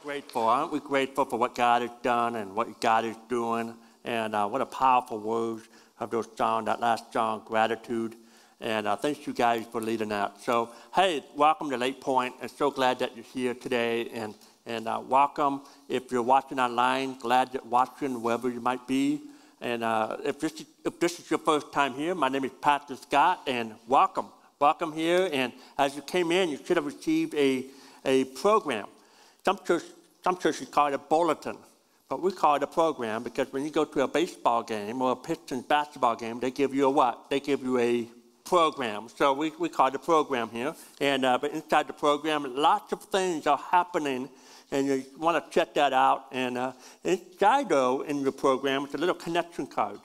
grateful. Aren't we grateful for what God has done and what God is doing? And uh, what a powerful words of those songs, that last song, gratitude. And uh, thanks you guys for leading that. So, hey, welcome to Lake Point. I'm so glad that you're here today. And, and uh, welcome if you're watching online, glad that watching wherever you might be. And uh, if, this is, if this is your first time here, my name is Pastor Scott, and welcome. Welcome here. And as you came in, you should have received a, a program. Some, church, some churches call it a bulletin, but we call it a program because when you go to a baseball game or a Pistons basketball game, they give you a what? They give you a program. So we, we call it a program here. And uh, but inside the program, lots of things are happening and you want to check that out. And uh, inside, though, in the program, it's a little connection card.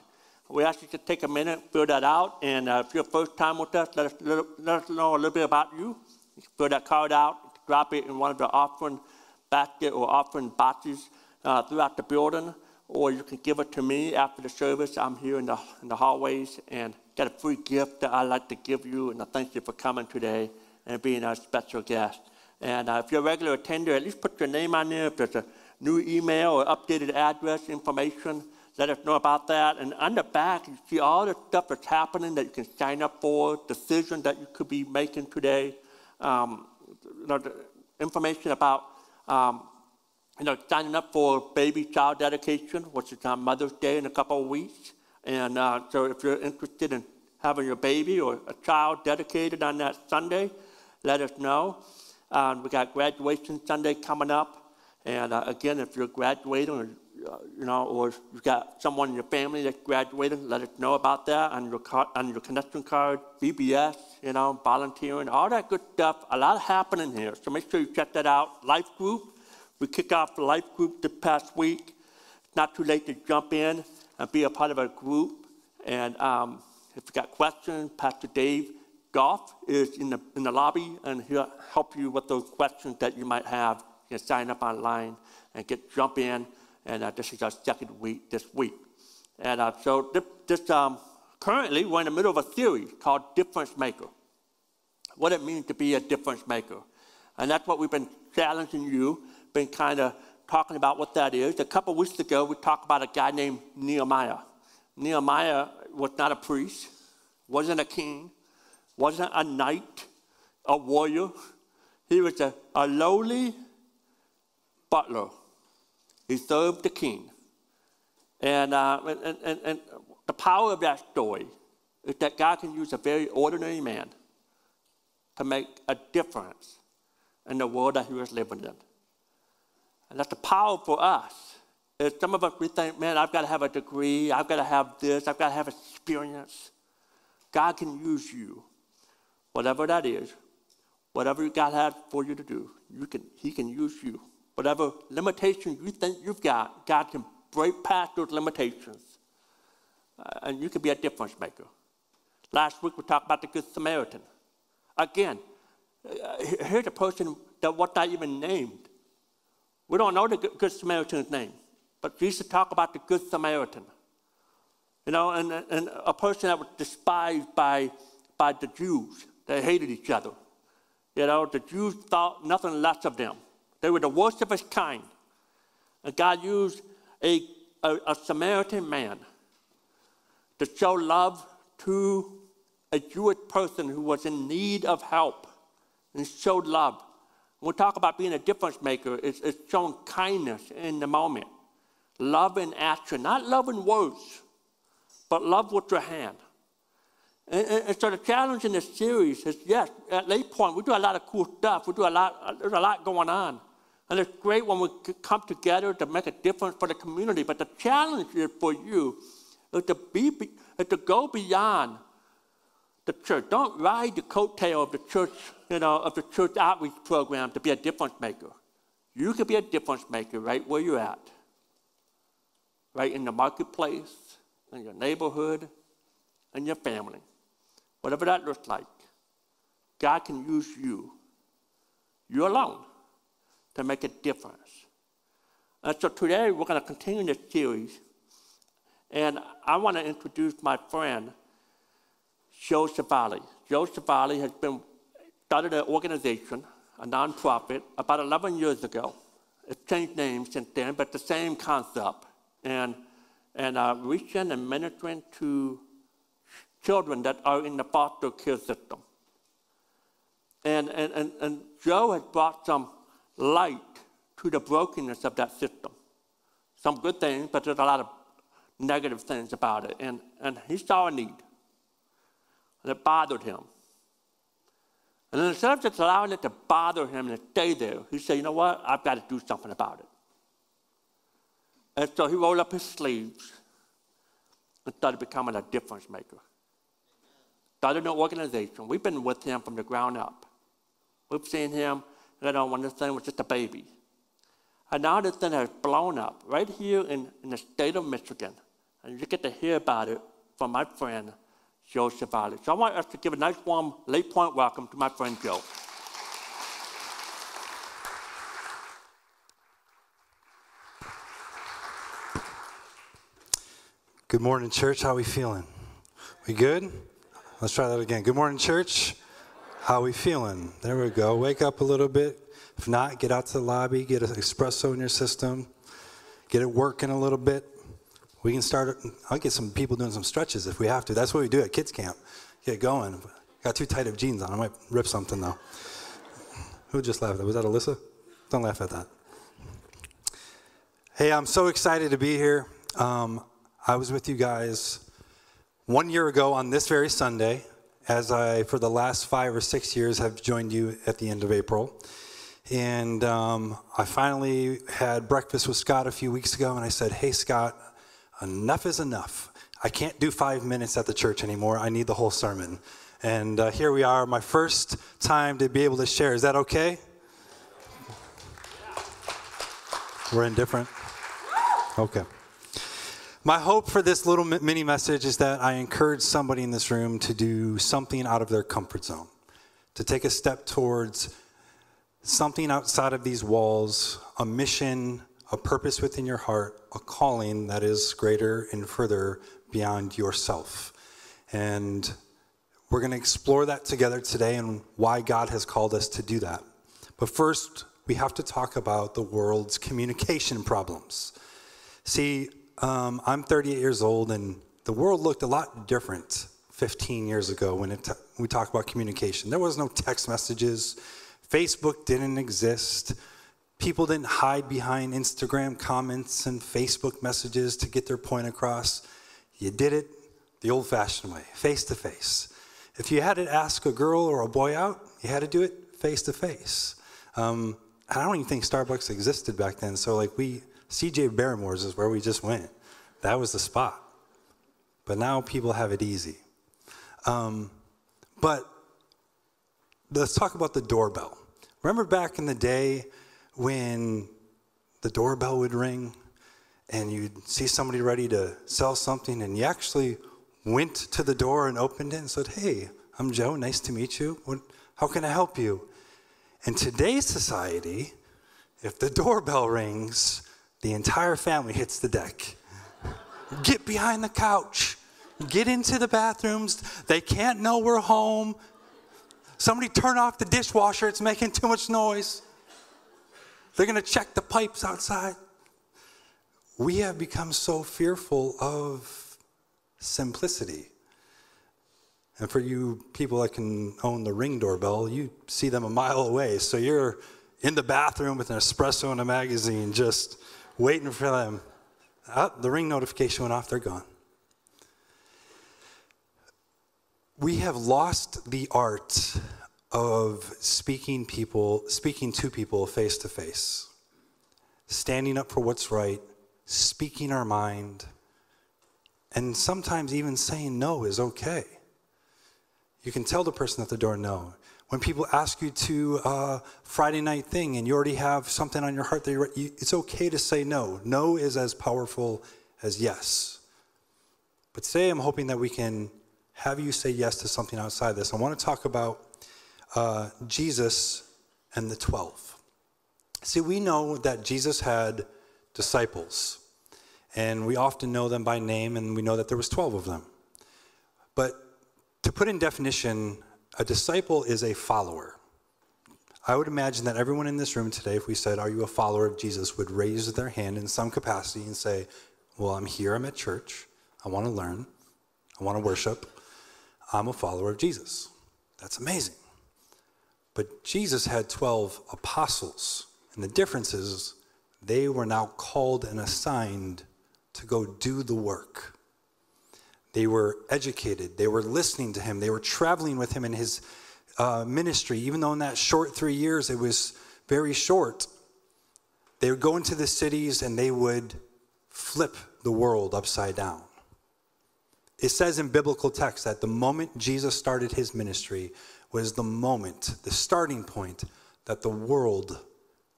We ask you to take a minute, fill that out, and uh, if you're first time with us, let us, let us know a little bit about you. you fill that card out, drop it in one of the offering basket or offering boxes uh, throughout the building, or you can give it to me after the service. I'm here in the, in the hallways and got a free gift that I'd like to give you, and I thank you for coming today and being our special guest. And uh, if you're a regular attender, at least put your name on there. If there's a new email or updated address information, let us know about that. And on the back, you see all the stuff that's happening that you can sign up for, decisions that you could be making today, um, you know, information about um, you know, signing up for baby child dedication, which is on Mother's Day in a couple of weeks. And uh, so if you're interested in having your baby or a child dedicated on that Sunday, let us know. Um, we got graduation Sunday coming up. And uh, again, if you're graduating you know, or you've got someone in your family that's graduating, let us know about that on your, card, on your connection card, VBS, you know, volunteering, all that good stuff. A lot happening here. So make sure you check that out. Life group. We kicked off the life group this past week. It's not too late to jump in and be a part of a group. And um, if you've got questions, Pastor Dave Goff is in the, in the lobby, and he'll help you with those questions that you might have. You can sign up online and get jump in. And uh, this is our second week this week. And uh, so this, this um, currently we're in the middle of a series called Difference Maker. What it means to be a difference maker, and that's what we've been challenging you, been kind of talking about what that is. A couple weeks ago, we talked about a guy named Nehemiah. Nehemiah was not a priest, wasn't a king, wasn't a knight, a warrior. He was a, a lowly butler. He served the king. And, uh, and, and, and the power of that story is that God can use a very ordinary man to make a difference in the world that he was living in. And that's the power for us. Is some of us, we think, man, I've got to have a degree, I've got to have this, I've got to have experience. God can use you whatever that is, whatever God has for you to do, you can, He can use you. Whatever limitations you think you've got, God can break past those limitations. Uh, and you can be a difference maker. Last week we talked about the Good Samaritan. Again, uh, here's a person that was not even named. We don't know the Good Samaritan's name, but Jesus talked about the Good Samaritan. You know, and, and a person that was despised by, by the Jews. They hated each other. You know, the Jews thought nothing less of them. They were the worst of his kind. And God used a, a, a Samaritan man to show love to a Jewish person who was in need of help and showed love. When we talk about being a difference maker, it's, it's showing kindness in the moment. Love in action, not love in words, but love with your hand. And, and, so the challenge in this series is yes, at Lake Point, we do a lot of cool stuff. We do a lot, there's a lot going on. And it's great when we come together to make a difference for the community. But the challenge is for you is to, be, is to go beyond the church. Don't ride the coattail of the church, you know, of the church outreach program to be a difference maker. You can be a difference maker right where you're at. Right in the marketplace, in your neighborhood, in your family whatever that looks like, God can use you, you alone, to make a difference. And so today we're going to continue this series, and I want to introduce my friend, Joe Savali. Joe Savali has been started an organization, a nonprofit, about 11 years ago, It's changed names since then, but the same concept. And, and uh, reaching and ministering to children that are in the foster care system. And, and, and, and Joe has brought some light to the brokenness of that system. Some good things, but there's a lot of negative things about it. And, and he saw a need, and it bothered him. And instead of just allowing it to bother him and stay there, he said, you know what? I've got to do something about it. And so he rolled up his sleeves and started becoming a difference maker. Started an organization. We've been with him from the ground up. We've seen him, you know, when this thing was just a baby. And now this thing has blown up right here in, in the state of Michigan. And you get to hear about it from my friend, Joe Chevalier. So I want us to give a nice warm Lake Point welcome to my friend Joe. Good morning, church. How we feeling? We good? Let's try that again. Good morning, church. How we feeling? There we go. Wake up a little bit. If not, get out to the lobby, get an espresso in your system, get it working a little bit. We can start, I'll get some people doing some stretches if we have to. That's what we do at kids camp. Get going. Got too tight of jeans on. I might rip something though. Who just laughed? At? Was that Alyssa? Don't laugh at that. Hey, I'm so excited to be here. Um, I was with you guys one year ago on this very Sunday, as I, for the last five or six years, have joined you at the end of April. And um, I finally had breakfast with Scott a few weeks ago, and I said, Hey, Scott, enough is enough. I can't do five minutes at the church anymore. I need the whole sermon. And uh, here we are, my first time to be able to share. Is that okay? We're indifferent? Okay. My hope for this little mini message is that I encourage somebody in this room to do something out of their comfort zone, to take a step towards something outside of these walls, a mission, a purpose within your heart, a calling that is greater and further beyond yourself. And we're going to explore that together today and why God has called us to do that. But first, we have to talk about the world's communication problems. See, um, I'm 38 years old, and the world looked a lot different 15 years ago when t- we talk about communication. There was no text messages, Facebook didn't exist. People didn't hide behind Instagram comments and Facebook messages to get their point across. You did it the old fashioned way, face to face. If you had to ask a girl or a boy out, you had to do it face to face. I don't even think Starbucks existed back then. So, like, we, CJ Barrymore's is where we just went. That was the spot. But now people have it easy. Um, but let's talk about the doorbell. Remember back in the day when the doorbell would ring and you'd see somebody ready to sell something and you actually went to the door and opened it and said, Hey, I'm Joe, nice to meet you. What, how can I help you? In today's society, if the doorbell rings, the entire family hits the deck. Get behind the couch. Get into the bathrooms. They can't know we're home. Somebody turn off the dishwasher, it's making too much noise. They're going to check the pipes outside. We have become so fearful of simplicity. And for you people that can own the ring doorbell, you see them a mile away. So you're in the bathroom with an espresso and a magazine, just waiting for them. Oh, the ring notification went off, they're gone. We have lost the art of speaking people, speaking to people face to face, standing up for what's right, speaking our mind, and sometimes even saying no is okay. You can tell the person at the door no. When people ask you to uh, Friday night thing and you already have something on your heart that you're, you, it's okay to say no. No is as powerful as yes. But today I'm hoping that we can have you say yes to something outside this. I want to talk about uh, Jesus and the 12. See, we know that Jesus had disciples, and we often know them by name, and we know that there was 12 of them. But to put in definition, a disciple is a follower. I would imagine that everyone in this room today, if we said, Are you a follower of Jesus, would raise their hand in some capacity and say, Well, I'm here, I'm at church, I want to learn, I want to worship, I'm a follower of Jesus. That's amazing. But Jesus had 12 apostles, and the difference is they were now called and assigned to go do the work. They were educated, they were listening to him, they were traveling with him in his uh, ministry, even though in that short three years it was very short, they would go into the cities and they would flip the world upside down. It says in biblical text that the moment Jesus started his ministry was the moment, the starting point, that the world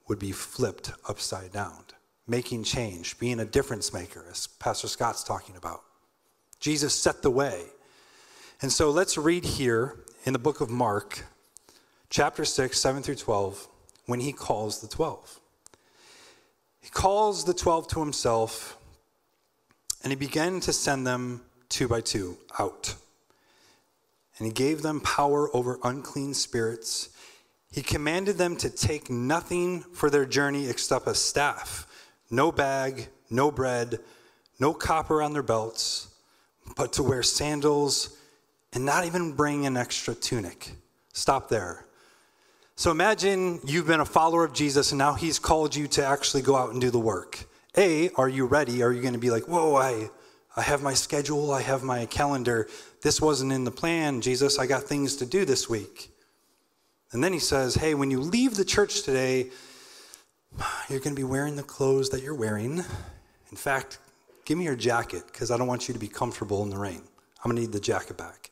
would be flipped upside down, making change, being a difference maker, as Pastor Scott's talking about. Jesus set the way. And so let's read here in the book of Mark, chapter 6, 7 through 12, when he calls the 12. He calls the 12 to himself, and he began to send them two by two out. And he gave them power over unclean spirits. He commanded them to take nothing for their journey except a staff, no bag, no bread, no copper on their belts, but to wear sandals and not even bring an extra tunic. Stop there. So imagine you've been a follower of Jesus and now he's called you to actually go out and do the work. A, are you ready? Are you going to be like, whoa, I, I have my schedule, I have my calendar. This wasn't in the plan, Jesus. I got things to do this week. And then he says, hey, when you leave the church today, you're going to be wearing the clothes that you're wearing. In fact, give me your jacket because I don't want you to be comfortable in the rain. I'm going to need the jacket back.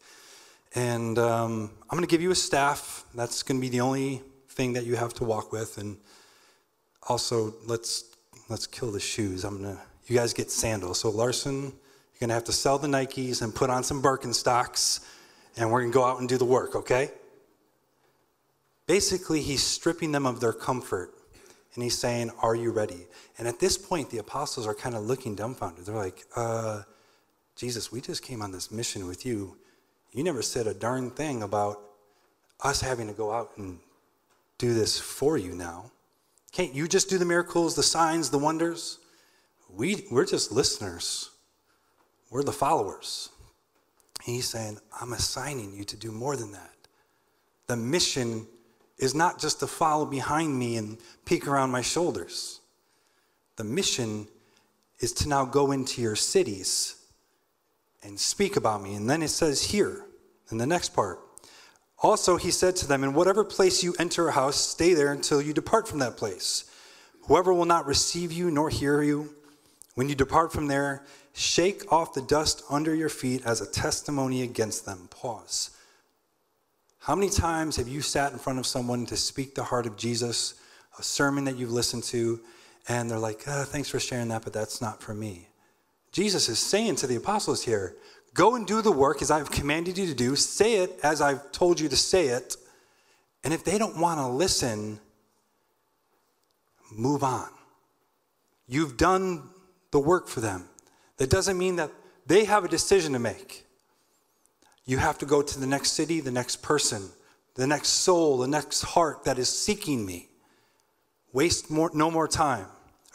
And um, I'm going to give you a staff. That's going to be the only thing that you have to walk with. And also, let's let's kill the shoes. I'm gonna. You guys get sandals. So Larson, you're gonna have to sell the Nikes and put on some Birkenstocks, and we're gonna go out and do the work. Okay? Basically, he's stripping them of their comfort, and he's saying, "Are you ready?" And at this point, the apostles are kind of looking dumbfounded. They're like, uh, "Jesus, we just came on this mission with you." You never said a darn thing about us having to go out and do this for you now. Can't you just do the miracles, the signs, the wonders? We, we're just listeners, we're the followers. He's saying, I'm assigning you to do more than that. The mission is not just to follow behind me and peek around my shoulders. The mission is to now go into your cities and speak about me. And then it says here in the next part. Also, he said to them, In whatever place you enter a house, stay there until you depart from that place. Whoever will not receive you nor hear you, when you depart from there, shake off the dust under your feet as a testimony against them. Pause. How many times have you sat in front of someone to speak the heart of Jesus, a sermon that you've listened to, and they're like, oh, thanks for sharing that, but that's not for me? Jesus is saying to the apostles here, go and do the work as I've commanded you to do, say it as I've told you to say it. And if they don't want to listen, move on. You've done the work for them. That doesn't mean that they have a decision to make. You have to go to the next city, the next person, the next soul, the next heart that is seeking me. Waste more, no more time.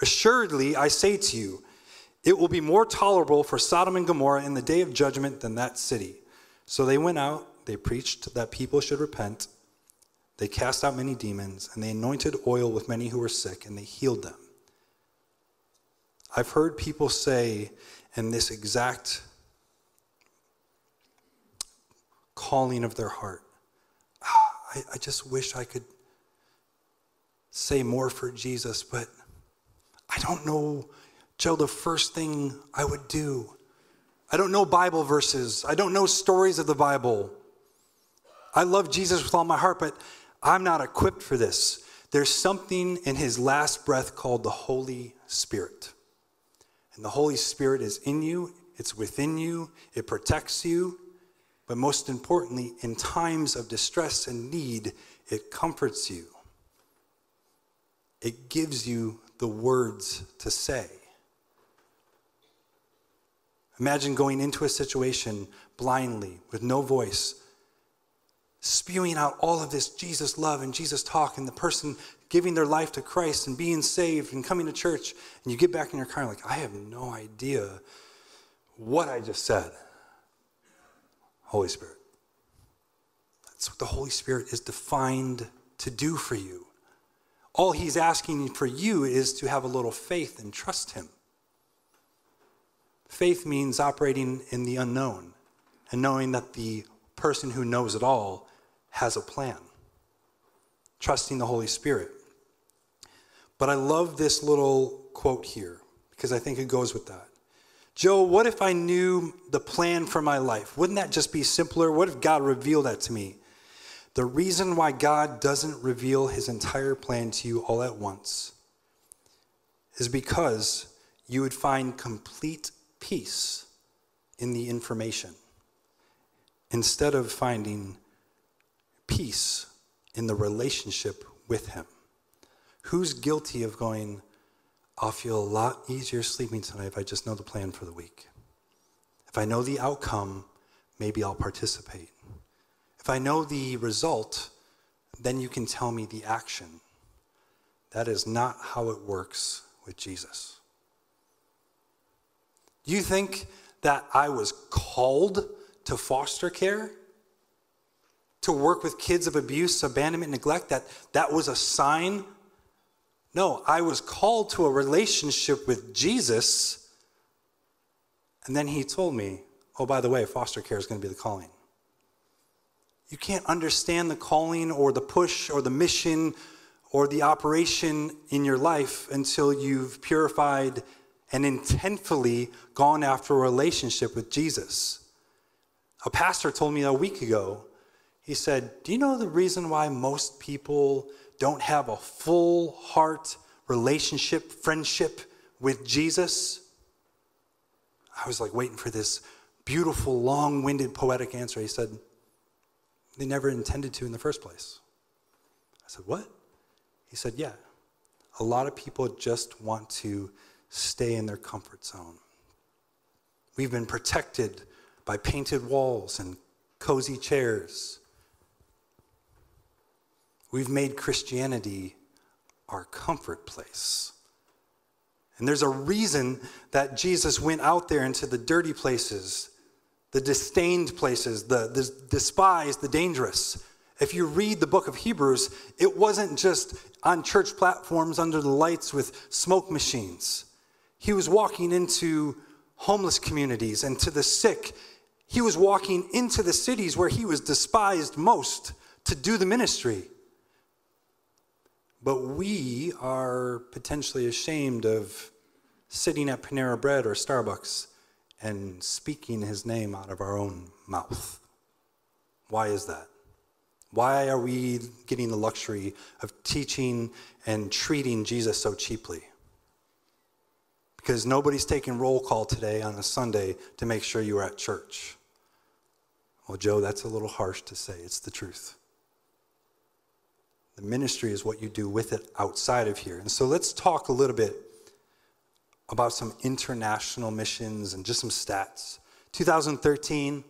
Assuredly, I say to you, it will be more tolerable for Sodom and Gomorrah in the day of judgment than that city. So they went out, they preached that people should repent, they cast out many demons, and they anointed oil with many who were sick, and they healed them. I've heard people say in this exact calling of their heart, ah, I, I just wish I could say more for Jesus, but I don't know Joe, the first thing I would do. I don't know Bible verses, I don't know stories of the Bible. I love Jesus with all my heart, but I'm not equipped for this. There's something in his last breath called the Holy Spirit. And the Holy Spirit is in you, it's within you, it protects you, but most importantly, in times of distress and need, it comforts you. It gives you the words to say. Imagine going into a situation blindly with no voice, spewing out all of this Jesus love and Jesus talk, and the person giving their life to Christ and being saved and coming to church, and you get back in your car like, I have no idea what I just said. Holy Spirit. That's what the Holy Spirit is defined to do for you. All he's asking for you is to have a little faith and trust him. Faith means operating in the unknown and knowing that the person who knows it all has a plan. Trusting the Holy Spirit. But I love this little quote here because I think it goes with that. Joe, what if I knew the plan for my life? Wouldn't that just be simpler? What if God revealed that to me? The reason why God doesn't reveal his entire plan to you all at once is because you would find complete peace in the information instead of finding peace in the relationship with him. Who's guilty of going, I'll feel a lot easier sleeping tonight if I just know the plan for the week? If I know the outcome, maybe I'll participate. If I know the result, then you can tell me the action. That is not how it works with Jesus. Do you think that I was called to foster care? To work with kids of abuse, abandonment, neglect? That that was a sign? No, I was called to a relationship with Jesus. And then he told me, oh, by the way, foster care is going to be the calling. You can't understand the calling or the push or the mission or the operation in your life until you've purified and intentfully gone after a relationship with Jesus. A pastor told me a week ago, he said, Do you know the reason why most people don't have a full heart relationship, friendship with Jesus? I was like waiting for this beautiful, long winded, poetic answer. He said, they never intended to in the first place. I said, What? He said, Yeah. A lot of people just want to stay in their comfort zone. We've been protected by painted walls and cozy chairs. We've made Christianity our comfort place. And there's a reason that Jesus went out there into the dirty places the disdained places, the, the despised, the dangerous. If you read the book of Hebrews, it wasn't just on church platforms under the lights with smoke machines. He was walking into homeless communities and to the sick. He was walking into the cities where he was despised most to do the ministry. But we are potentially ashamed of sitting at Panera Bread or Starbucks and speaking his name out of our own mouth. Why is that? Why are we getting the luxury of teaching and treating Jesus so cheaply? Because nobody's taking roll call today on a Sunday to make sure you are at church. Well, Joe, that's a little harsh to say. It's the truth. The ministry is what you do with it outside of here. And so let's talk a little bit about some international missions and just some stats. 2013,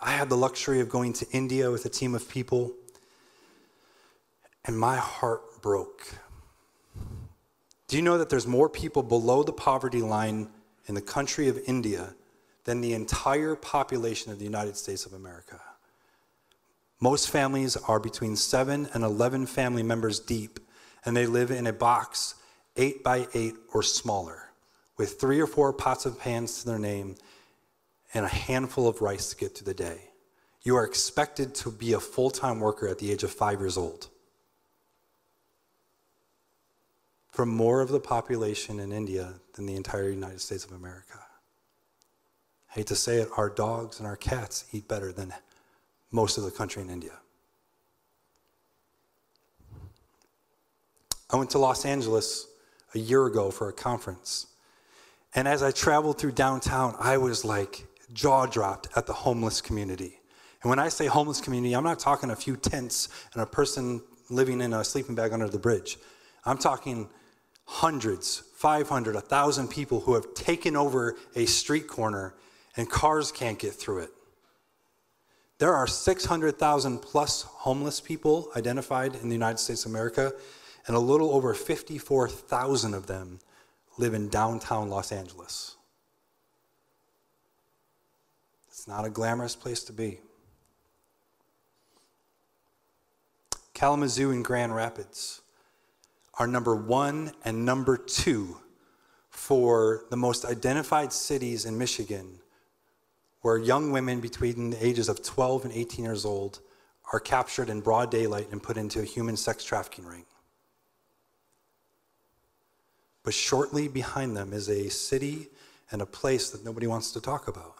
I had the luxury of going to India with a team of people, and my heart broke. Do you know that there's more people below the poverty line in the country of India than the entire population of the United States of America? Most families are between 7 and 11 family members deep, and they live in a box 8 by 8 or smaller with three or four pots of pans to their name and a handful of rice to get through the day. You are expected to be a full time worker at the age of five years old. For more of the population in India than the entire United States of America. I hate to say it, our dogs and our cats eat better than most of the country in India. I went to Los Angeles a year ago for a conference. And as I traveled through downtown, I was like jaw dropped at the homeless community. And when I say homeless community, I'm not talking a few tents and a person living in a sleeping bag under the bridge. I'm talking hundreds, 500, 1,000 people who have taken over a street corner and cars can't get through it. There are 600,000 plus homeless people identified in the United States of America, and a little over 54,000 of them live in downtown Los Angeles. It's not a glamorous place to be. Kalamazoo and Grand Rapids are number one and number two for the most identified cities in Michigan where young women between the ages of 12 and 18 years old are captured in broad daylight and put into a human sex trafficking ring. But shortly behind them is a city and a place that nobody wants to talk about.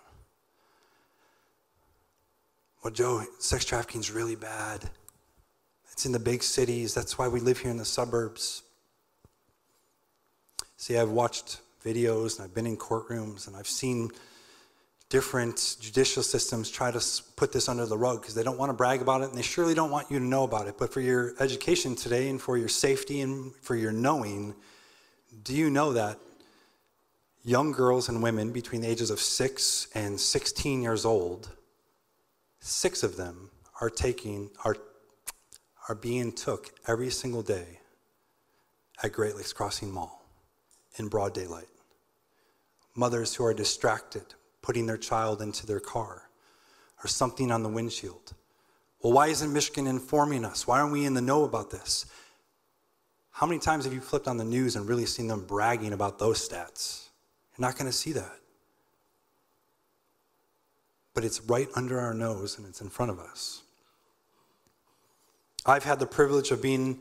Well, Joe, sex trafficking is really bad. It's in the big cities. That's why we live here in the suburbs. See, I've watched videos and I've been in courtrooms and I've seen different judicial systems try to put this under the rug because they don't want to brag about it and they surely don't want you to know about it. But for your education today and for your safety and for your knowing, do you know that young girls and women between the ages of 6 and 16 years old, six of them are taking are are being took every single day at Great Lakes Crossing Mall in broad daylight. Mothers who are distracted, putting their child into their car or something on the windshield. Well, why isn't Michigan informing us? Why aren't we in the know about this? How many times have you flipped on the news and really seen them bragging about those stats? You're not going to see that. But it's right under our nose and it's in front of us. I've had the privilege of being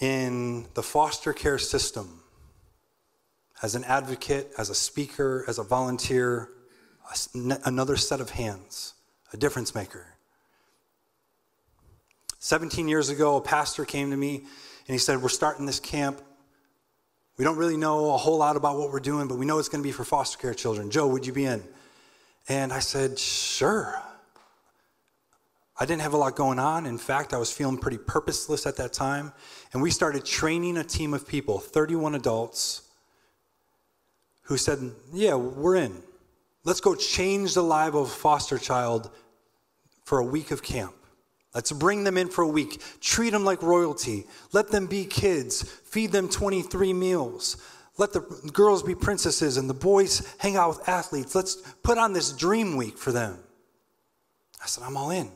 in the foster care system as an advocate, as a speaker, as a volunteer, another set of hands, a difference maker. 17 years ago, a pastor came to me and he said, We're starting this camp. We don't really know a whole lot about what we're doing, but we know it's going to be for foster care children. Joe, would you be in? And I said, Sure. I didn't have a lot going on. In fact, I was feeling pretty purposeless at that time. And we started training a team of people, 31 adults, who said, Yeah, we're in. Let's go change the life of a foster child for a week of camp. Let's bring them in for a week. Treat them like royalty. Let them be kids. Feed them 23 meals. Let the girls be princesses and the boys hang out with athletes. Let's put on this dream week for them. I said, I'm all in.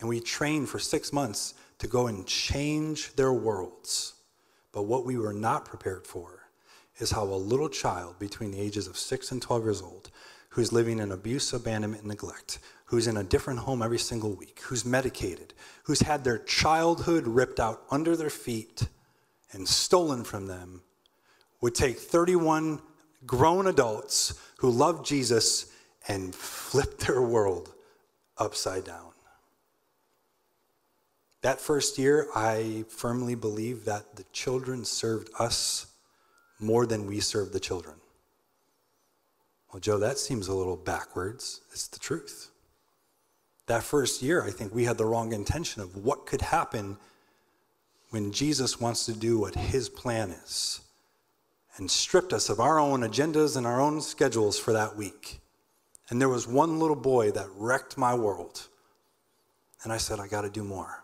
And we trained for six months to go and change their worlds. But what we were not prepared for is how a little child between the ages of 6 and 12 years old, who's living in abuse, abandonment, and neglect, who's in a different home every single week, who's medicated, who's had their childhood ripped out under their feet and stolen from them, would take 31 grown adults who love Jesus and flip their world upside down. That first year, I firmly believe that the children served us more than we served the children. Well, Joe, that seems a little backwards. It's the truth. That first year, I think we had the wrong intention of what could happen when Jesus wants to do what his plan is and stripped us of our own agendas and our own schedules for that week. And there was one little boy that wrecked my world. And I said, I got to do more.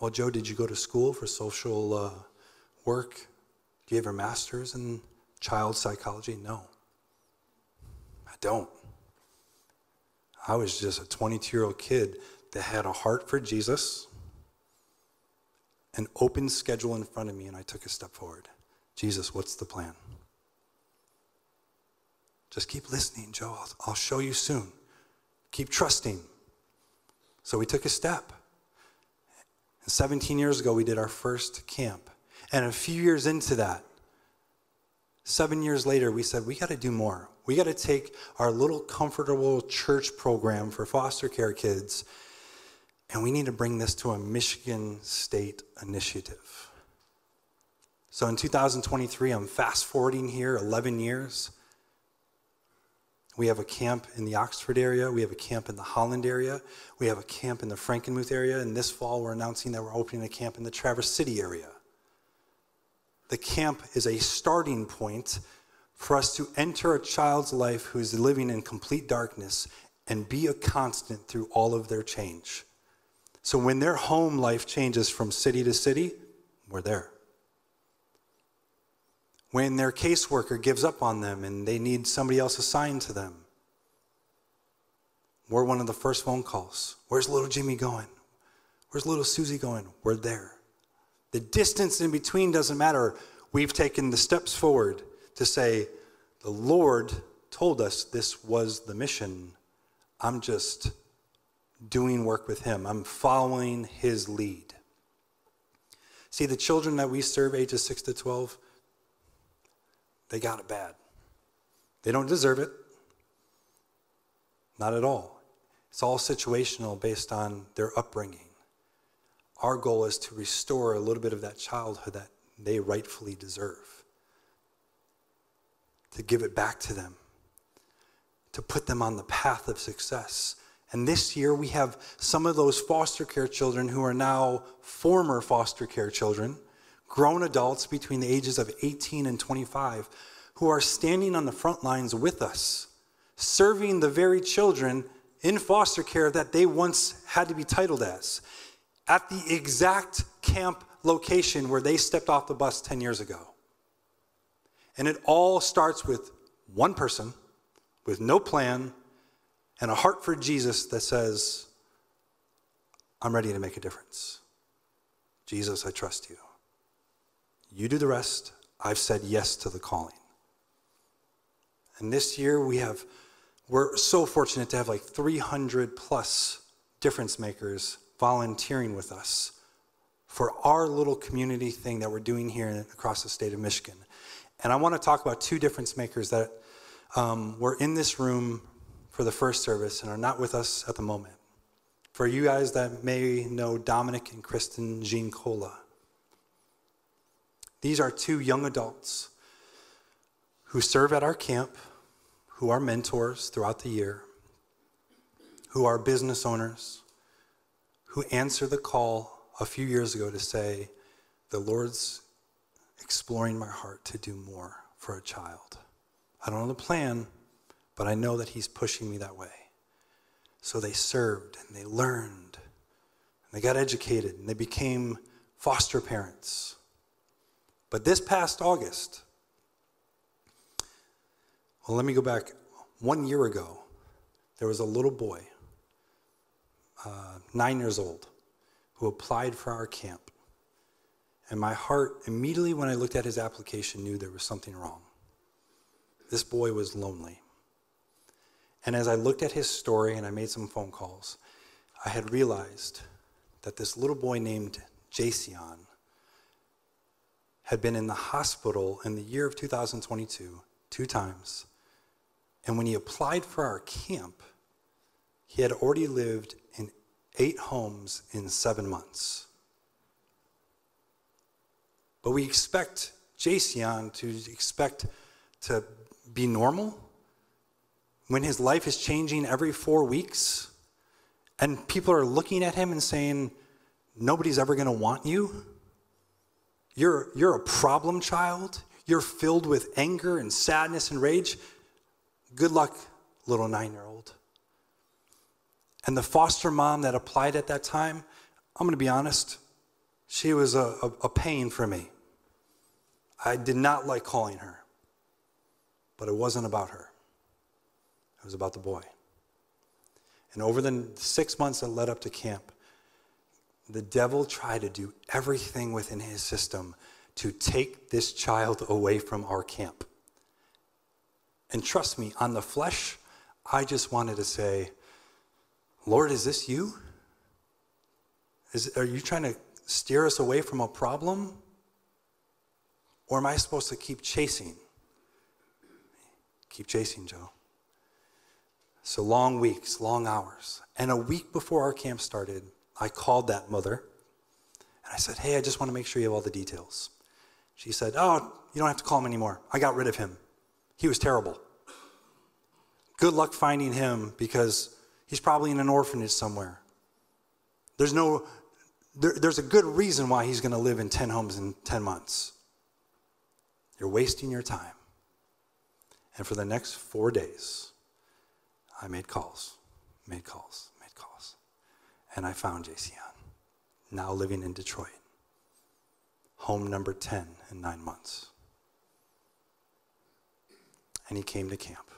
Well, Joe, did you go to school for social uh, work? Do you have your master's in child psychology? No. I don't. I was just a 22 year old kid that had a heart for Jesus, an open schedule in front of me, and I took a step forward. Jesus, what's the plan? Just keep listening, Joe. I'll, I'll show you soon. Keep trusting. So we took a step. And 17 years ago, we did our first camp. And a few years into that, seven years later, we said, we got to do more. We got to take our little comfortable church program for foster care kids, and we need to bring this to a Michigan State initiative. So in 2023, I'm fast forwarding here 11 years. We have a camp in the Oxford area. We have a camp in the Holland area. We have a camp in the Frankenmuth area. And this fall, we're announcing that we're opening a camp in the Traverse City area. The camp is a starting point for us to enter a child's life who is living in complete darkness and be a constant through all of their change. So when their home life changes from city to city, we're there. When their caseworker gives up on them and they need somebody else assigned to them, we're one of the first phone calls. Where's little Jimmy going? Where's little Susie going? We're there. The distance in between doesn't matter. We've taken the steps forward to say, the Lord told us this was the mission. I'm just doing work with Him, I'm following His lead. See, the children that we serve, ages 6 to 12, they got it bad. They don't deserve it. Not at all. It's all situational based on their upbringing. Our goal is to restore a little bit of that childhood that they rightfully deserve, to give it back to them, to put them on the path of success. And this year, we have some of those foster care children who are now former foster care children, grown adults between the ages of 18 and 25, who are standing on the front lines with us, serving the very children in foster care that they once had to be titled as at the exact camp location where they stepped off the bus 10 years ago. And it all starts with one person with no plan and a heart for Jesus that says, I'm ready to make a difference. Jesus, I trust you. You do the rest. I've said yes to the calling. And this year we have we're so fortunate to have like 300 plus difference makers volunteering with us for our little community thing that we're doing here across the state of Michigan. And I want to talk about two difference makers that um, were in this room for the first service and are not with us at the moment. For you guys that may know Dominic and Kristen Giancola, these are two young adults who serve at our camp who are mentors throughout the year, who are business owners, who answer the call a few years ago to say, The Lord's exploring my heart to do more for a child. I don't know the plan, but I know that He's pushing me that way. So they served and they learned and they got educated and they became foster parents. But this past August, well, let me go back. One year ago, there was a little boy, uh, nine years old, who applied for our camp. And my heart, immediately when I looked at his application, knew there was something wrong. This boy was lonely. And as I looked at his story and I made some phone calls, I had realized that this little boy named Jason had been in the hospital in the year of 2022 two times and when he applied for our camp, he had already lived in eight homes in seven months. But we expect Jason to expect to be normal when his life is changing every four weeks and people are looking at him and saying, Nobody's ever going to want you. You're, you're a problem child. You're filled with anger and sadness and rage. Good luck, little nine year old. And the foster mom that applied at that time, I'm going to be honest, she was a, a, a, pain for me. I did not like calling her, but it wasn't about her, it was about the boy. And over the six months that led up to camp, the devil tried to do everything within his system to take this child away from our camp. And trust me, on the flesh, I just wanted to say, Lord, is this you? Is, are you trying to steer us away from a problem? Or am I supposed to keep chasing? Keep chasing, Joe. So long weeks, long hours. And a week before our camp started, I called that mother and I said, Hey, I just want to make sure you have all the details. She said, Oh, you don't have to call him anymore. I got rid of him. He was terrible. Good luck finding him because he's probably in an orphanage somewhere. There's no there, there's a good reason why he's going to live in 10 homes in 10 months. You're wasting your time. And for the next 4 days, I made calls. made calls, made calls. And I found Jason, now living in Detroit. Home number 10 in nine months. And he came to camp.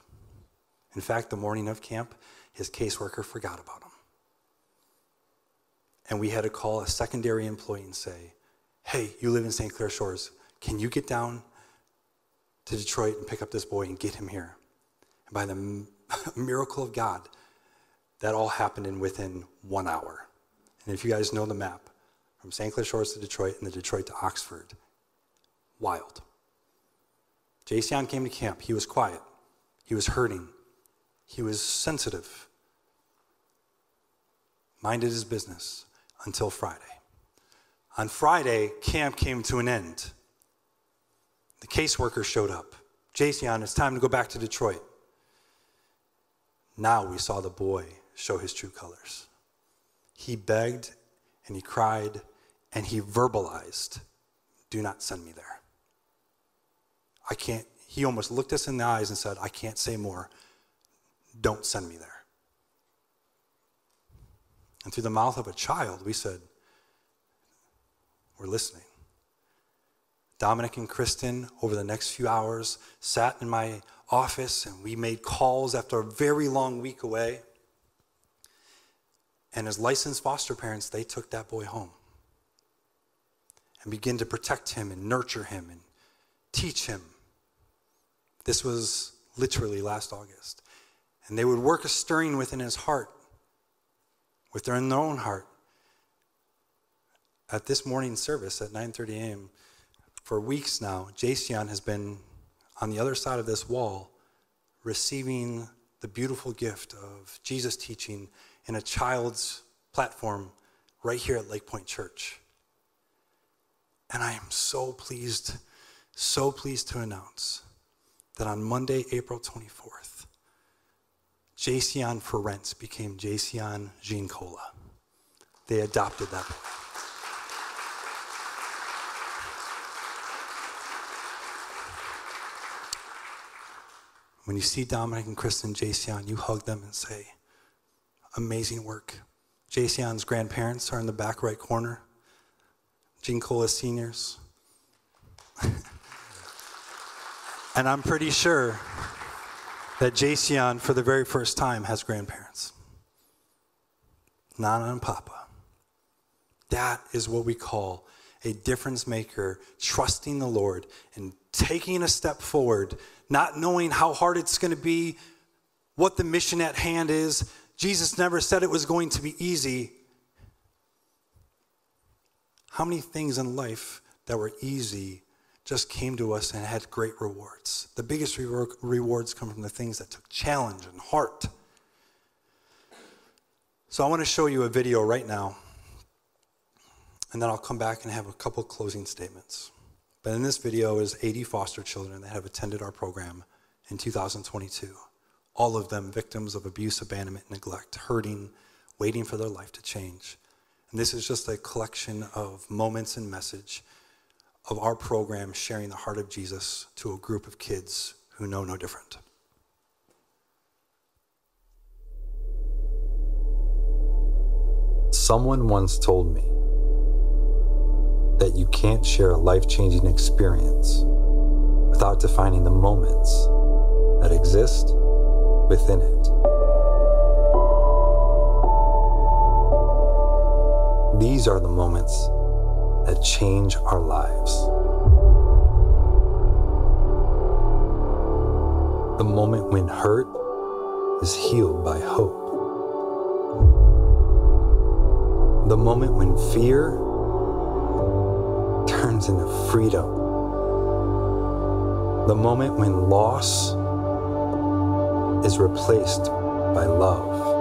In fact, the morning of camp, his caseworker forgot about him. And we had to call a secondary employee and say, Hey, you live in St. Clair Shores. Can you get down to Detroit and pick up this boy and get him here? And by the miracle of God, that all happened in within one hour. And if you guys know the map, from St. Clair Shores to Detroit and the Detroit to Oxford, wild. Jason came to camp. He was quiet. He was hurting. He was sensitive. Minded his business until Friday. On Friday, camp came to an end. The caseworker showed up. Jason, it's time to go back to Detroit. Now we saw the boy show his true colors. He begged and he cried and he verbalized, Do not send me there. I can't, he almost looked us in the eyes and said, I can't say more. Don't send me there. And through the mouth of a child, we said, We're listening. Dominic and Kristen, over the next few hours, sat in my office and we made calls after a very long week away. And as licensed foster parents, they took that boy home and began to protect him and nurture him and teach him. This was literally last August. And they would work a stirring within his heart within their own heart. At this morning service at 9:30 a.m., for weeks now, Jason has been on the other side of this wall receiving the beautiful gift of Jesus teaching in a child's platform right here at Lake Point Church. And I am so pleased, so pleased to announce that on Monday, April 24th, Jason Ferenc became Jason Giancola. They adopted that boy. When you see Dominic and Kristen Jason, you hug them and say, amazing work. Jason's grandparents are in the back right corner. Giancola seniors. and I'm pretty sure that Jason, for the very first time, has grandparents Nana and Papa. That is what we call a difference maker, trusting the Lord and taking a step forward, not knowing how hard it's going to be, what the mission at hand is. Jesus never said it was going to be easy. How many things in life that were easy just came to us and had great rewards. The biggest rewards come from the things that took challenge and heart. So I want to show you a video right now, and then I'll come back and have a couple closing statements. But in this video is 80 foster children that have attended our program in 2022. All of them victims of abuse, abandonment, neglect, hurting, waiting for their life to change. And this is just a collection of moments and message of our program sharing the heart of Jesus to a group of kids who know no different. Someone once told me that you can't share a life changing experience without defining the moments that exist within it. These are the moments that change our lives. The moment when hurt is healed by hope. The moment when fear turns into freedom. The moment when loss is replaced by love.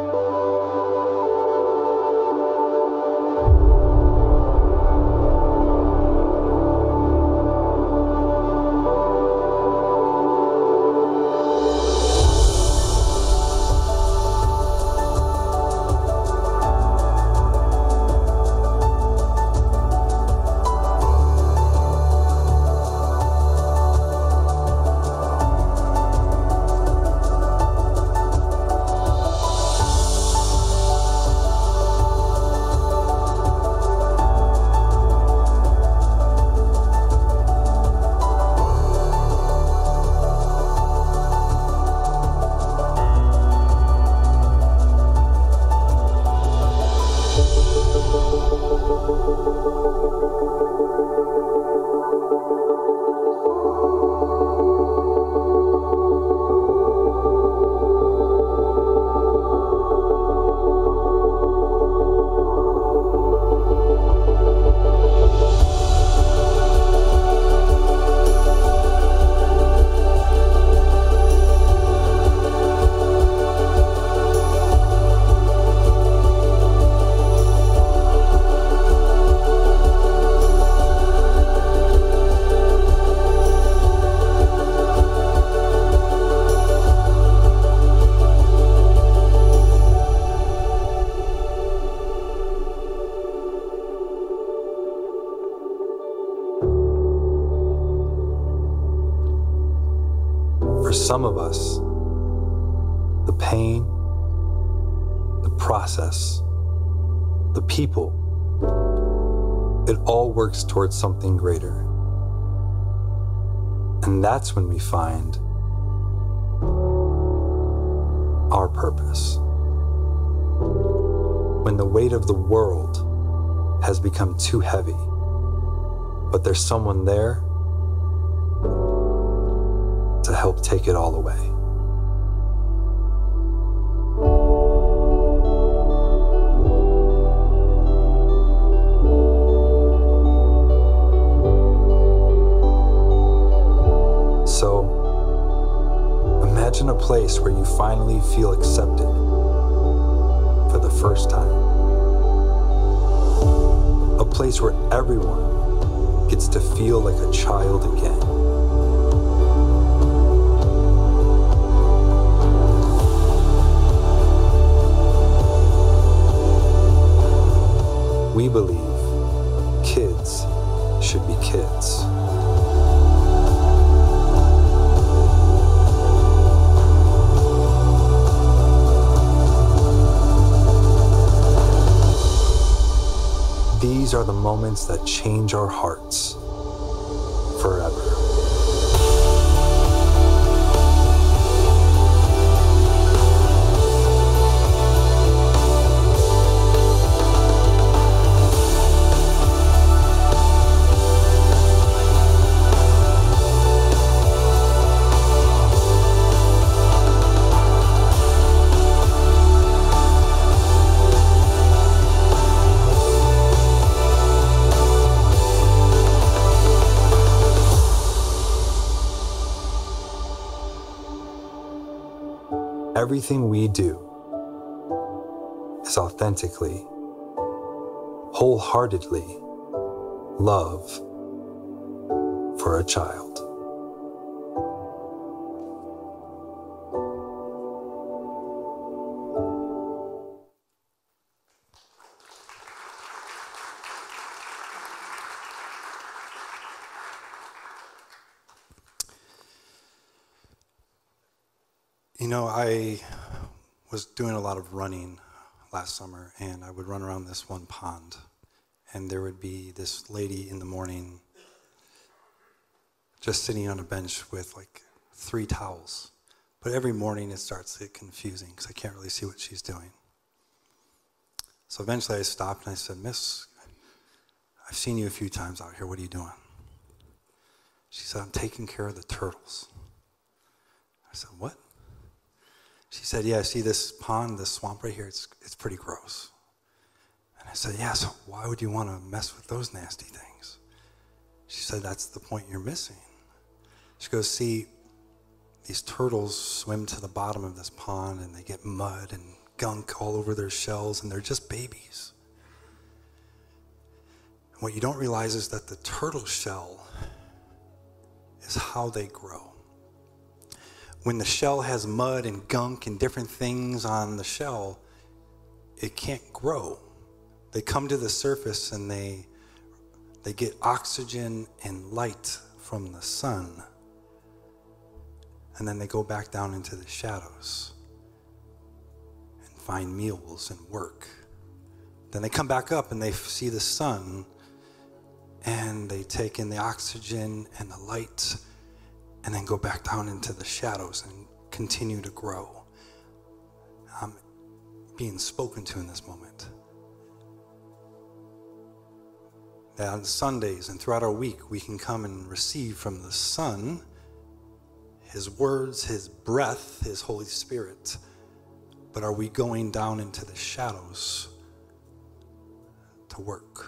It all works towards something greater. And that's when we find our purpose. When the weight of the world has become too heavy, but there's someone there to help take it all away. Place where you finally feel accepted for the first time. A place where everyone gets to feel like a child again. We believe These are the moments that change our hearts Everything we do is authentically, wholeheartedly love for a child. You know, I was doing a lot of running last summer, and I would run around this one pond, and there would be this lady in the morning just sitting on a bench with like three towels. But every morning it starts to get confusing because I can't really see what she's doing. So eventually I stopped and I said, Miss, I've seen you a few times out here. What are you doing? She said, I'm taking care of the turtles. I said, What? She said, Yeah, see this pond, this swamp right here, it's, it's pretty gross. And I said, Yeah, so why would you want to mess with those nasty things? She said, That's the point you're missing. She goes, See, these turtles swim to the bottom of this pond and they get mud and gunk all over their shells, and they're just babies. And what you don't realize is that the turtle shell is how they grow when the shell has mud and gunk and different things on the shell, it can't grow. They come to the surface and they they get oxygen and light from the sun. And then they go back down into the shadows and find meals and work. Then they come back up and they see the sun and they take in the oxygen and the light and then go back down into the shadows and continue to grow. I'm being spoken to in this moment. That on Sundays and throughout our week, we can come and receive from the Son His words, His breath, His Holy Spirit. But are we going down into the shadows to work?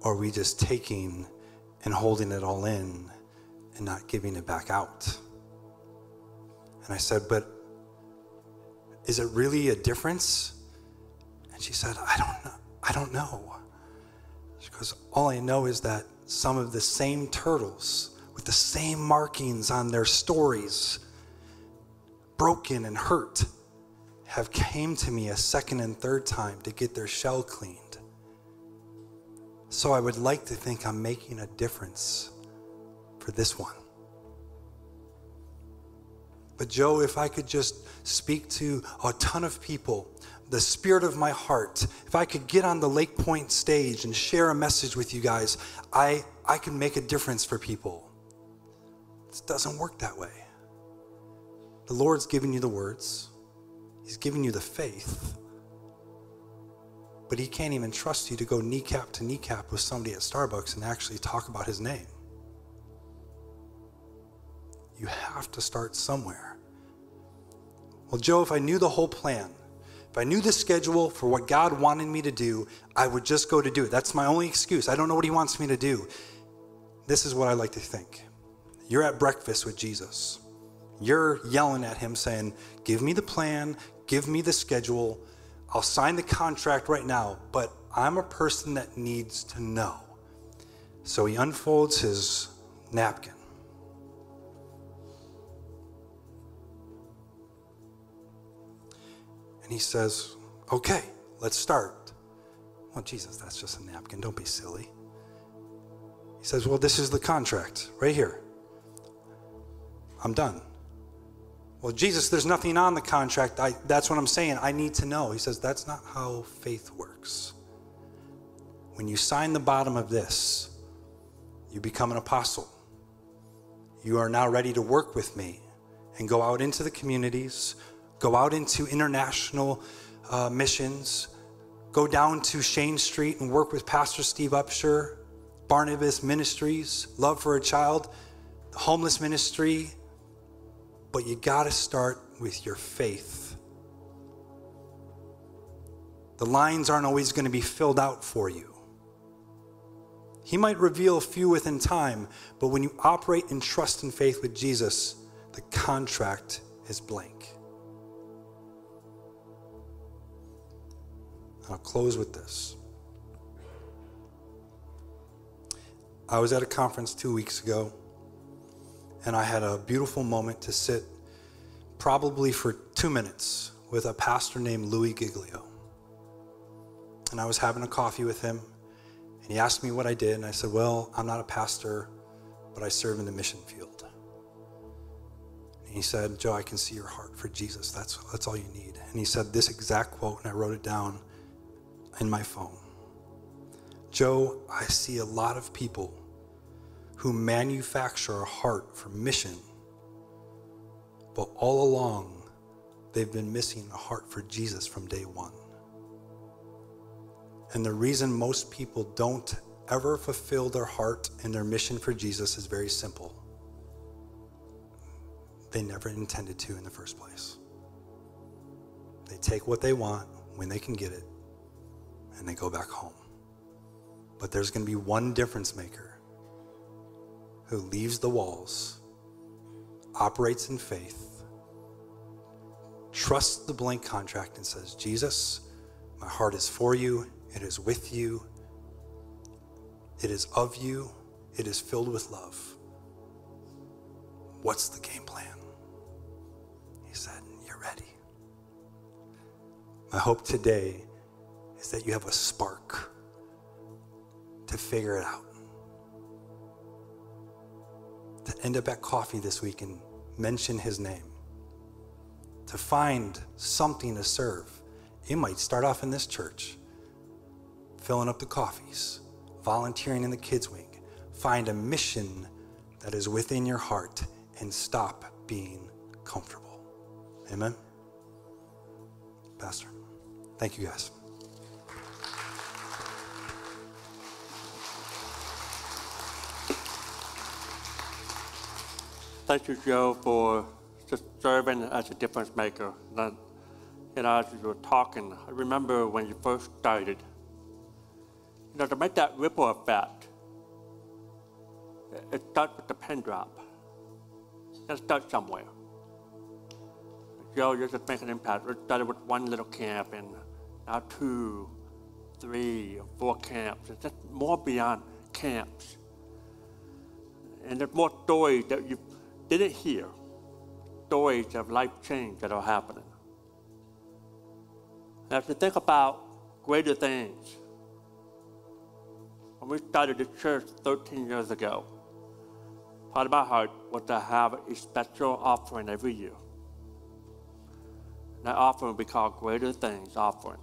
Or are we just taking and holding it all in and not giving it back out. And I said, But is it really a difference? And she said, I don't know. I don't know. She goes, All I know is that some of the same turtles with the same markings on their stories, broken and hurt, have came to me a second and third time to get their shell cleaned. So I would like to think I'm making a difference for this one. But Joe, if I could just speak to a ton of people, the spirit of my heart, if I could get on the Lake Point stage and share a message with you guys, I, I can make a difference for people. It doesn't work that way. The Lord's giving you the words, He's giving you the faith, but He can't even trust you to go kneecap to kneecap with somebody at Starbucks and actually talk about His name. You have to start somewhere. Well, Joe, if I knew the whole plan, if I knew the schedule for what God wanted me to do, I would just go to do it. That's my only excuse. I don't know what He wants me to do. This is what I like to think. You're at breakfast with Jesus. You're yelling at him, saying, Give me the plan, give me the schedule. I'll sign the contract right now, but I'm a person that needs to know. So he unfolds his napkin. And he says, Okay, let's start. Well, Jesus, that's just a napkin. Don't be silly. He says, Well, this is the contract right here. I'm done. Well, Jesus, there's nothing on the contract. I, that's what I'm saying. I need to know. He says, That's not how faith works. When you sign the bottom of this, you become an apostle. You are now ready to work with me and go out into the communities, go out into international uh, missions, go down to Shane Street and work with Pastor Steve Upshur, Barnabas Ministries, Love for a Child, homeless ministry, but you got to start with your faith. The lines aren't always going to be filled out for you. He might reveal a few within time, but when you operate in trust and faith with Jesus, the contract is blank. I'll close with this. I was at a conference two weeks ago and I had a beautiful moment to sit probably for two minutes with a pastor named Louis Giglio. And I was having a coffee with him, and he asked me what I did, and I said, Well, I'm not a pastor, but I serve in the mission field. And he said, Joe, I can see your heart for Jesus. That's, that's all you need. And he said this exact quote, and I wrote it down in my phone. Joe, I see a lot of people who manufacture a heart for mission, but all along, they've been missing a heart for Jesus from day one. And the reason most people don't ever fulfill their heart and their mission for Jesus is very simple. They never intended to in the first place. They take what they want when they can get it, and they go back home. But there's going to be one difference maker who leaves the walls, operates in faith, trusts the blank contract, and says, Jesus, my heart is for you, it is with you, it is of you, it is filled with love. What's the game plan? He said, You're ready. My hope today is that you have a spark to figure it out to end up at coffee this week and mention his name, to find something to serve. You might start off in this church, filling up the coffees, volunteering in the kids' wing. Find a mission that is within your heart and stop being comfortable. Amen? Pastor, thank you guys. Thank you, Joe, for just serving as a difference maker. And, know, as you were talking, I remember when you first started, you know, to make that ripple effect, it starts with the pin drop. It starts somewhere. Joe, you're just making an impact. It started with one little camp, and now two, three, four camps. It's just more beyond camps. And there's more stories that you didn't hear stories of life change that are happening. Now, if you think about greater things, when we started the church 13 years ago, part of my heart was to have a special offering every year. That offering we call Greater Things offering.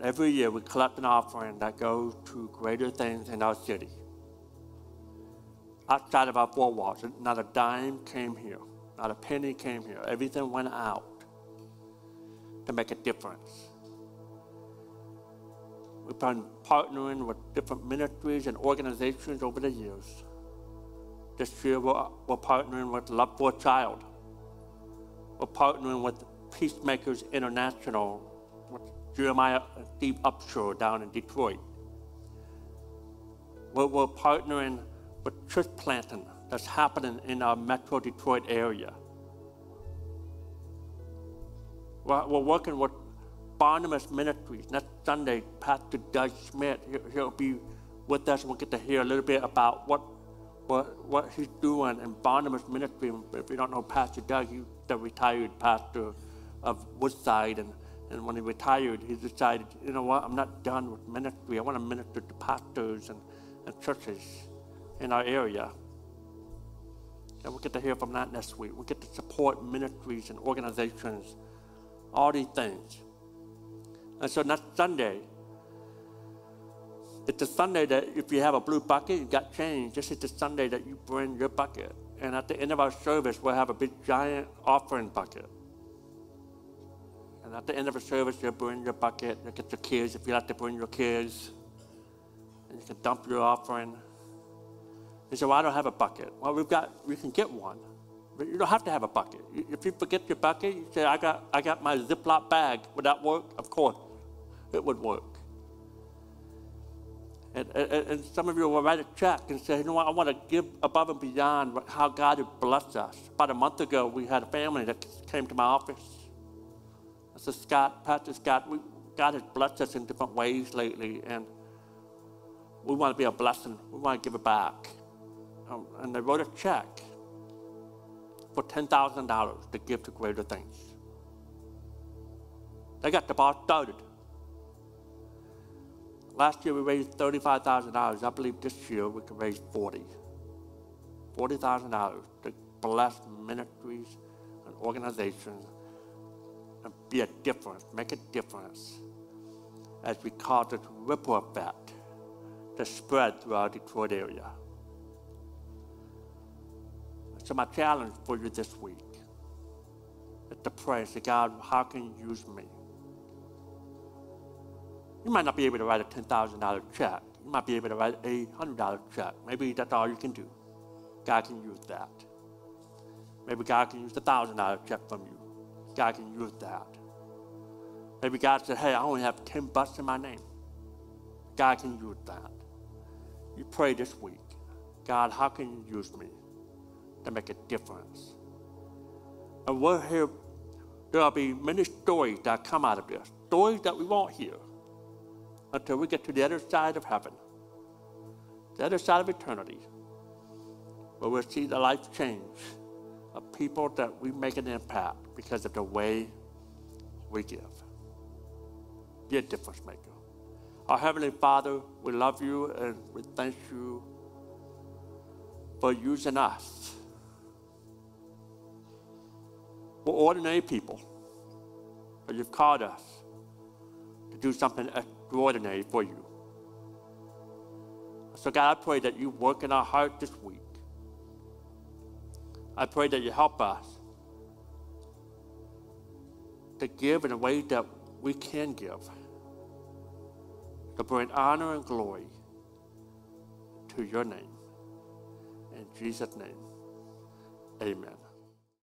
Every year we collect an offering that goes to greater things in our city. Outside of our four walls, not a dime came here, not a penny came here. Everything went out to make a difference. We've been partnering with different ministries and organizations over the years. This year we're, we're partnering with Love for a Child. We're partnering with Peacemakers International, with Jeremiah Steve Upshur down in Detroit. We're, we're partnering with church planting that's happening in our Metro Detroit area. We're, working with Barnabas Ministries. Next Sunday, Pastor Doug Schmidt, he'll be with us. We'll get to hear a little bit about what, what, what he's doing in Barnabas Ministry. If you don't know Pastor Doug, he's the retired pastor of Woodside. And, and when he retired, he decided, you know what, I'm not done with ministry. I want to minister to pastors and, and churches in our area. And we'll get to hear from that next week. We'll get to support ministries and organizations, all these things. And so next Sunday, it's a Sunday that if you have a blue bucket, you got change. This is the Sunday that you bring your bucket. And at the end of our service, we'll have a big giant offering bucket. And at the end of the service, you'll bring your bucket, you get your kids, if you like to bring your kids, and you can dump your offering. You say, well, I don't have a bucket. Well, we've got, we can get one. But you don't have to have a bucket. If you forget your bucket, you say, I got, I got my Ziploc bag. Would that work? Of course, it would work. And, and, and, some of you will write a check and say, you know what, I want to give above and beyond how God has blessed us. About a month ago, we had a family that came to my office. I said, Scott, Pastor Scott, we, God has blessed us in different ways lately, and we want to be a blessing. We want to give it back. Um, and they wrote a check for $10,000 to give to greater things. They got the ball started. Last year we raised $35,000. I believe this year we can raise 40. $40,000 to bless ministries and organizations and be a difference, make a difference as we cause this ripple effect to spread through our Detroit area. So my challenge for you this week is to pray, say, God, how can you use me? You might not be able to write a $10,000 check. You might be able to write a $100 check. Maybe that's all you can do. God can use that. Maybe God can use a $1,000 check from you. God can use that. Maybe God said, hey, I only have 10 bucks in my name. God can use that. You pray this week. God, how can you use me? To make a difference. And we'll hear, there'll be many stories that come out of this, stories that we won't hear until we get to the other side of heaven, the other side of eternity, where we'll see the life change of people that we make an impact because of the way we give. Be a difference maker. Our Heavenly Father, we love you and we thank you for using us We're ordinary people, but you've called us to do something extraordinary for you. So, God, I pray that you work in our heart this week. I pray that you help us to give in a way that we can give, to bring honor and glory to your name. In Jesus' name, amen.